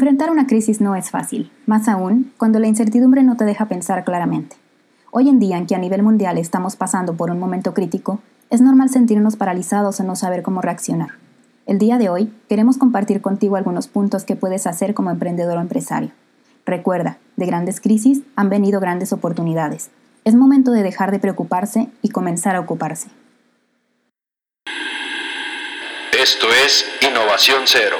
Enfrentar una crisis no es fácil, más aún cuando la incertidumbre no te deja pensar claramente. Hoy en día, en que a nivel mundial estamos pasando por un momento crítico, es normal sentirnos paralizados o no saber cómo reaccionar. El día de hoy queremos compartir contigo algunos puntos que puedes hacer como emprendedor o empresario. Recuerda, de grandes crisis han venido grandes oportunidades. Es momento de dejar de preocuparse y comenzar a ocuparse. Esto es Innovación Cero.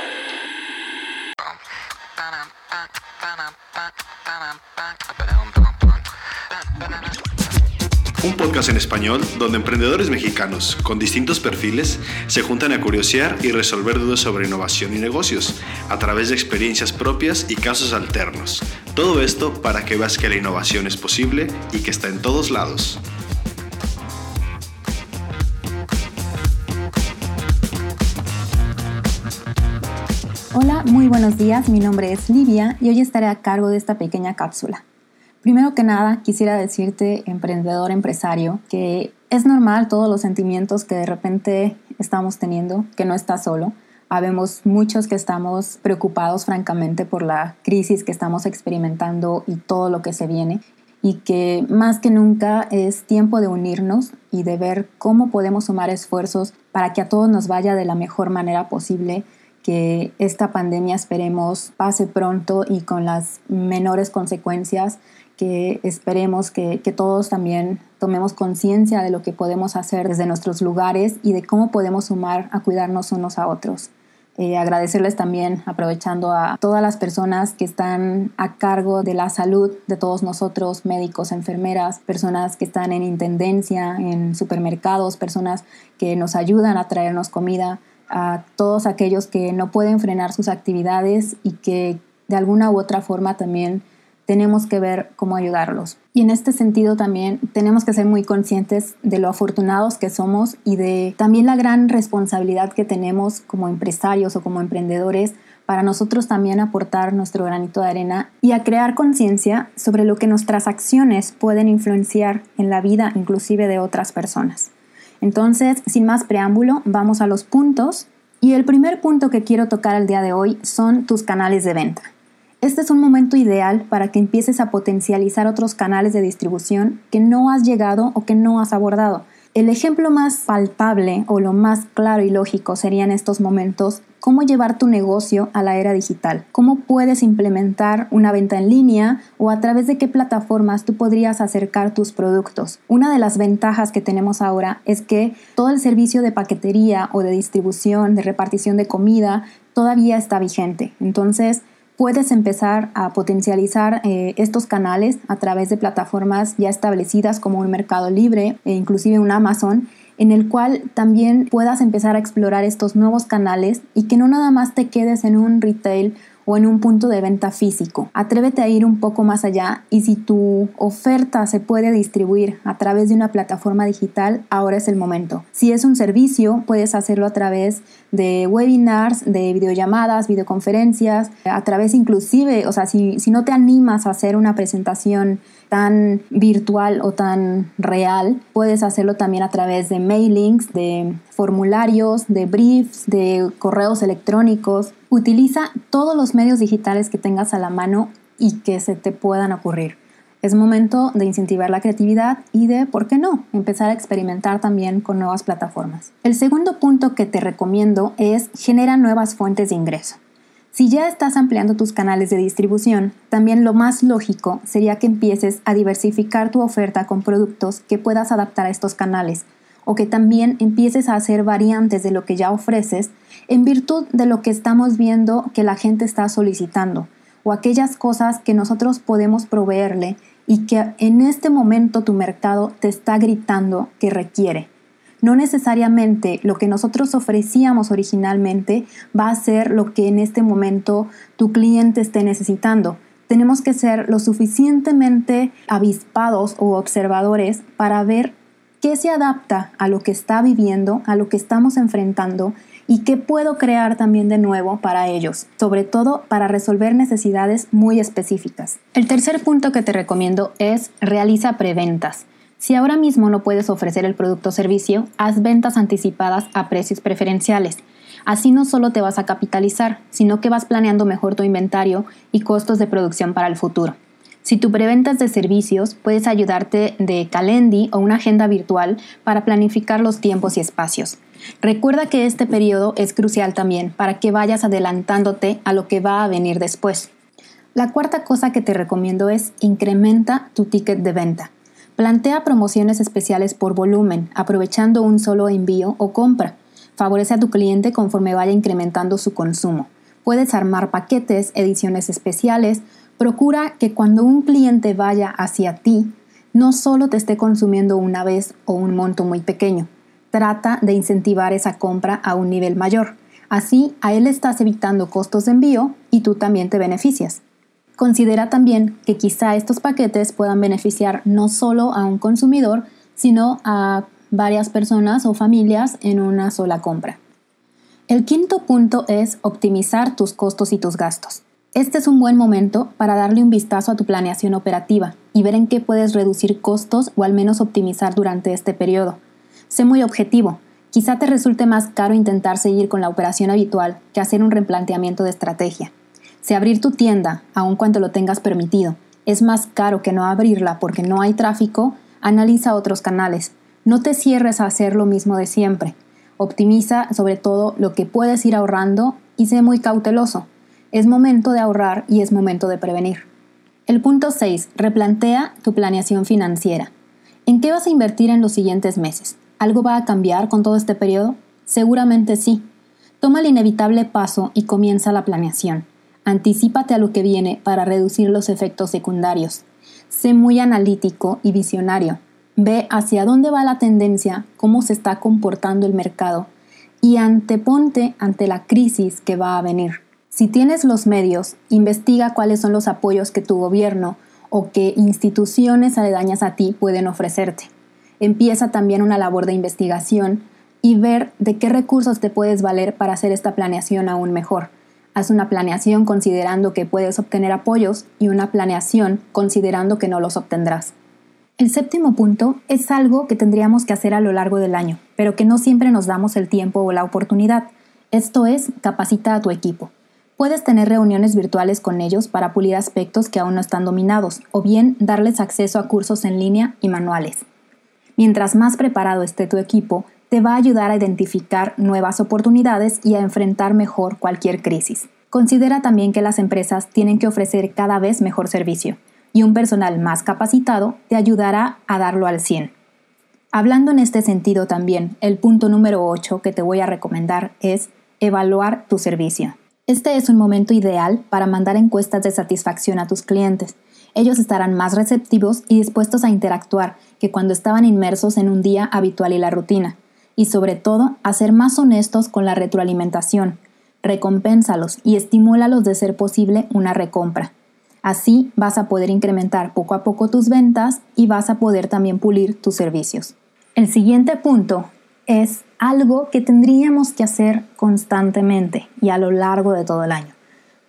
Podcast en español donde emprendedores mexicanos con distintos perfiles se juntan a curiosear y resolver dudas sobre innovación y negocios a través de experiencias propias y casos alternos. Todo esto para que veas que la innovación es posible y que está en todos lados. Hola, muy buenos días, mi nombre es Livia y hoy estaré a cargo de esta pequeña cápsula. Primero que nada, quisiera decirte, emprendedor, empresario, que es normal todos los sentimientos que de repente estamos teniendo, que no estás solo. Habemos muchos que estamos preocupados, francamente, por la crisis que estamos experimentando y todo lo que se viene y que más que nunca es tiempo de unirnos y de ver cómo podemos sumar esfuerzos para que a todos nos vaya de la mejor manera posible, que esta pandemia esperemos pase pronto y con las menores consecuencias que esperemos que, todos también tomemos conciencia de lo que podemos hacer desde nuestros lugares y de cómo podemos sumar a cuidarnos unos a otros. Eh, agradecerles también, aprovechando a todas las personas que están a cargo de la salud de todos nosotros, médicos, enfermeras, personas que están en intendencia, en supermercados, personas que nos ayudan a traernos comida, a todos aquellos que no pueden frenar sus actividades y que de alguna u otra forma también tenemos que ver cómo ayudarlos. Y en este sentido también tenemos que ser muy conscientes de lo afortunados que somos y de también la gran responsabilidad que tenemos como empresarios o como emprendedores para nosotros también aportar nuestro granito de arena y a crear conciencia sobre lo que nuestras acciones pueden influenciar en la vida inclusive de otras personas. Entonces, sin más preámbulo, vamos a los puntos. Y el primer punto que quiero tocar el día de hoy son tus canales de venta. Este es un momento ideal para que empieces a potencializar otros canales de distribución que no has llegado o que no has abordado. El ejemplo más palpable o lo más claro y lógico sería en estos momentos cómo llevar tu negocio a la era digital, cómo puedes implementar una venta en línea o a través de qué plataformas tú podrías acercar tus productos. Una de las ventajas que tenemos ahora es que todo el servicio de paquetería o de distribución, de repartición de comida, todavía está vigente. Entonces, puedes empezar a potencializar eh, estos canales a través de plataformas ya establecidas como un Mercado Libre e inclusive un Amazon en el cual también puedas empezar a explorar estos nuevos canales y que no nada más te quedes en un retail o en un punto de venta físico. Atrévete a ir un poco más allá y si tu oferta se puede distribuir a través de una plataforma digital, ahora es el momento. Si es un servicio, puedes hacerlo a través de webinars, de videollamadas, videoconferencias, a través inclusive, o sea, si, si no te animas a hacer una presentación tan virtual o tan real, puedes hacerlo también a través de mailings, de formularios, de briefs, de correos electrónicos. Utiliza todos los medios digitales que tengas a la mano y que se te puedan ocurrir. Es momento de incentivar la creatividad y de, ¿por qué no?, empezar a experimentar también con nuevas plataformas. El segundo punto que te recomiendo es genera nuevas fuentes de ingreso. Si ya estás ampliando tus canales de distribución, también lo más lógico sería que empieces a diversificar tu oferta con productos que puedas adaptar a estos canales o que también empieces a hacer variantes de lo que ya ofreces en virtud de lo que estamos viendo que la gente está solicitando o aquellas cosas que nosotros podemos proveerle y que en este momento tu mercado te está gritando que requiere. No necesariamente lo que nosotros ofrecíamos originalmente va a ser lo que en este momento tu cliente esté necesitando. Tenemos que ser lo suficientemente avispados o observadores para ver qué se adapta a lo que está viviendo, a lo que estamos enfrentando y qué puedo crear también de nuevo para ellos, sobre todo para resolver necesidades muy específicas. El tercer punto que te recomiendo es realiza preventas. Si ahora mismo no puedes ofrecer el producto o servicio, haz ventas anticipadas a precios preferenciales. Así no solo te vas a capitalizar, sino que vas planeando mejor tu inventario y costos de producción para el futuro. Si tu preventas de servicios, puedes ayudarte de Calendly o una agenda virtual para planificar los tiempos y espacios. Recuerda que este periodo es crucial también para que vayas adelantándote a lo que va a venir después. La cuarta cosa que te recomiendo es incrementa tu ticket de venta. Plantea promociones especiales por volumen, aprovechando un solo envío o compra. Favorece a tu cliente conforme vaya incrementando su consumo. Puedes armar paquetes, ediciones especiales Procura que cuando un cliente vaya hacia ti, no solo te esté consumiendo una vez o un monto muy pequeño. Trata de incentivar esa compra a un nivel mayor. Así, a él estás evitando costos de envío y tú también te beneficias. Considera también que quizá estos paquetes puedan beneficiar no solo a un consumidor, sino a varias personas o familias en una sola compra. El quinto punto es optimizar tus costos y tus gastos. Este es un buen momento para darle un vistazo a tu planeación operativa y ver en qué puedes reducir costos o al menos optimizar durante este periodo. Sé muy objetivo. Quizá te resulte más caro intentar seguir con la operación habitual que hacer un replanteamiento de estrategia. Si abrir tu tienda, aun cuando lo tengas permitido, es más caro que no abrirla porque no hay tráfico, analiza otros canales. No te cierres a hacer lo mismo de siempre. Optimiza sobre todo lo que puedes ir ahorrando y sé muy cauteloso. Es momento de ahorrar y es momento de prevenir. El punto 6. Replantea tu planeación financiera. ¿En qué vas a invertir en los siguientes meses? ¿Algo va a cambiar con todo este periodo? Seguramente sí. Toma el inevitable paso y comienza la planeación. Anticípate a lo que viene para reducir los efectos secundarios. Sé muy analítico y visionario. Ve hacia dónde va la tendencia, cómo se está comportando el mercado y anteponte ante la crisis que va a venir. Si tienes los medios, investiga cuáles son los apoyos que tu gobierno o que instituciones aledañas a ti pueden ofrecerte. Empieza también una labor de investigación y ver de qué recursos te puedes valer para hacer esta planeación aún mejor. Haz una planeación considerando que puedes obtener apoyos y una planeación considerando que no los obtendrás. El séptimo punto es algo que tendríamos que hacer a lo largo del año, pero que no siempre nos damos el tiempo o la oportunidad. Esto es, capacita a tu equipo. Puedes tener reuniones virtuales con ellos para pulir aspectos que aún no están dominados o bien darles acceso a cursos en línea y manuales. Mientras más preparado esté tu equipo, te va a ayudar a identificar nuevas oportunidades y a enfrentar mejor cualquier crisis. Considera también que las empresas tienen que ofrecer cada vez mejor servicio y un personal más capacitado te ayudará a darlo al 100. Hablando en este sentido también, el punto número 8 que te voy a recomendar es evaluar tu servicio. Este es un momento ideal para mandar encuestas de satisfacción a tus clientes. Ellos estarán más receptivos y dispuestos a interactuar que cuando estaban inmersos en un día habitual y la rutina. Y sobre todo, a ser más honestos con la retroalimentación. Recompénsalos y estimúlalos de ser posible una recompra. Así vas a poder incrementar poco a poco tus ventas y vas a poder también pulir tus servicios. El siguiente punto es algo que tendríamos que hacer constantemente y a lo largo de todo el año,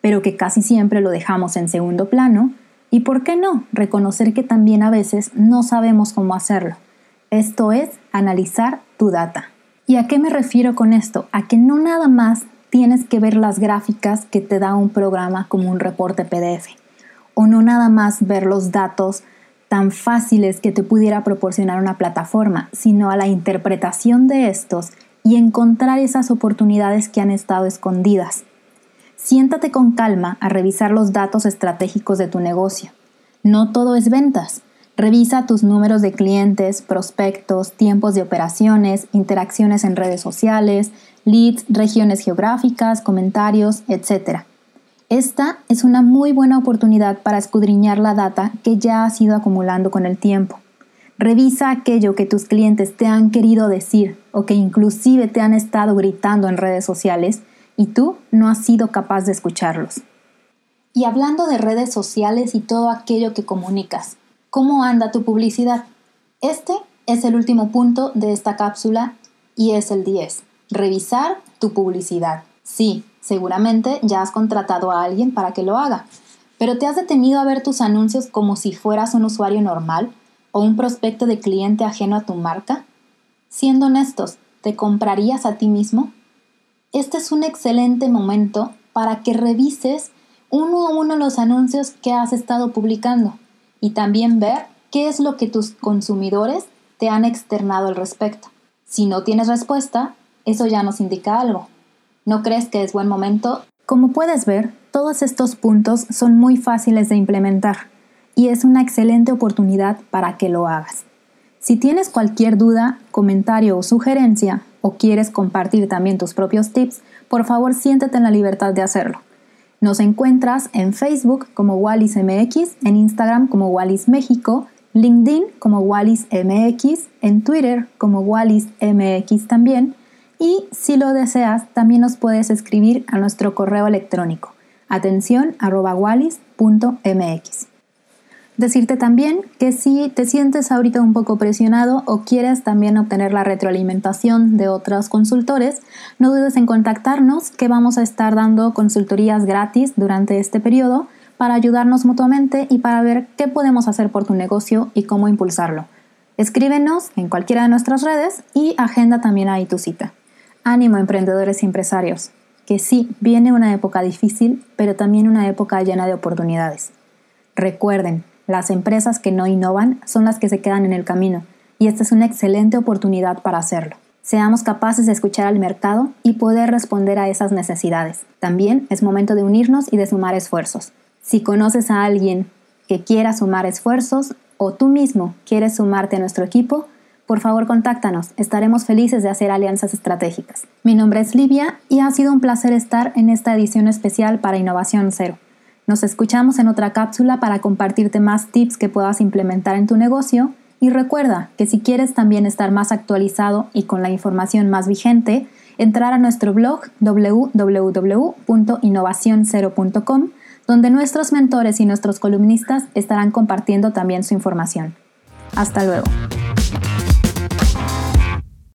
pero que casi siempre lo dejamos en segundo plano y, ¿por qué no?, reconocer que también a veces no sabemos cómo hacerlo. Esto es analizar data. ¿Y a qué me refiero con esto? A que no nada más tienes que ver las gráficas que te da un programa como un reporte PDF, o no nada más ver los datos tan fáciles que te pudiera proporcionar una plataforma, sino a la interpretación de estos y encontrar esas oportunidades que han estado escondidas. Siéntate con calma a revisar los datos estratégicos de tu negocio. No todo es ventas. Revisa tus números de clientes, prospectos, tiempos de operaciones, interacciones en redes sociales, leads, regiones geográficas, comentarios, etc. Esta es una muy buena oportunidad para escudriñar la data que ya has ido acumulando con el tiempo. Revisa aquello que tus clientes te han querido decir o que inclusive te han estado gritando en redes sociales y tú no has sido capaz de escucharlos. Y hablando de redes sociales y todo aquello que comunicas, ¿cómo anda tu publicidad? Este es el último punto de esta cápsula y es el 10. Revisar tu publicidad. Sí, Seguramente ya has contratado a alguien para que lo haga, pero ¿te has detenido a ver tus anuncios como si fueras un usuario normal o un prospecto de cliente ajeno a tu marca? Siendo honestos, ¿te comprarías a ti mismo? este es un excelente momento para que revises uno a uno los anuncios que has estado publicando y también ver qué es lo que tus consumidores te han externado al respecto. Si no tienes respuesta, eso ya nos indica algo. ¿No crees que es buen momento? Como puedes ver, todos estos puntos son muy fáciles de implementar y es una excelente oportunidad para que lo hagas. Si tienes cualquier duda, comentario o sugerencia, o quieres compartir también tus propios tips, por favor siéntete en la libertad de hacerlo. Nos encuentras en Facebook como Wallis MX, en Instagram como Wallis México, LinkedIn como Wallis MX, en Twitter como Wallis MX también, y si lo deseas, también nos puedes escribir a nuestro correo electrónico atención Decirte también que si te sientes ahorita un poco presionado o quieres también obtener la retroalimentación de otros consultores, no dudes en contactarnos que vamos a estar dando consultorías gratis durante este periodo para ayudarnos mutuamente y para ver qué podemos hacer por tu negocio y cómo impulsarlo. Escríbenos en cualquiera de nuestras redes y agenda también ahí tu cita. Ánimo emprendedores y empresarios, que sí, viene una época difícil, pero también una época llena de oportunidades. Recuerden, las empresas que no innovan son las que se quedan en el camino y esta es una excelente oportunidad para hacerlo. Seamos capaces de escuchar al mercado y poder responder a esas necesidades. También es momento de unirnos y de sumar esfuerzos. Si conoces a alguien que quiera sumar esfuerzos o tú mismo quieres sumarte a nuestro equipo, por favor contáctanos, estaremos felices de hacer alianzas estratégicas. Mi nombre es Livia y ha sido un placer estar en esta edición especial para Innovación Cero. Nos escuchamos en otra cápsula para compartirte más tips que puedas implementar en tu negocio y recuerda que si quieres también estar más actualizado y con la información más vigente, entrar a nuestro blog www.innovacioncero.com donde nuestros mentores y nuestros columnistas estarán compartiendo también su información. Hasta luego.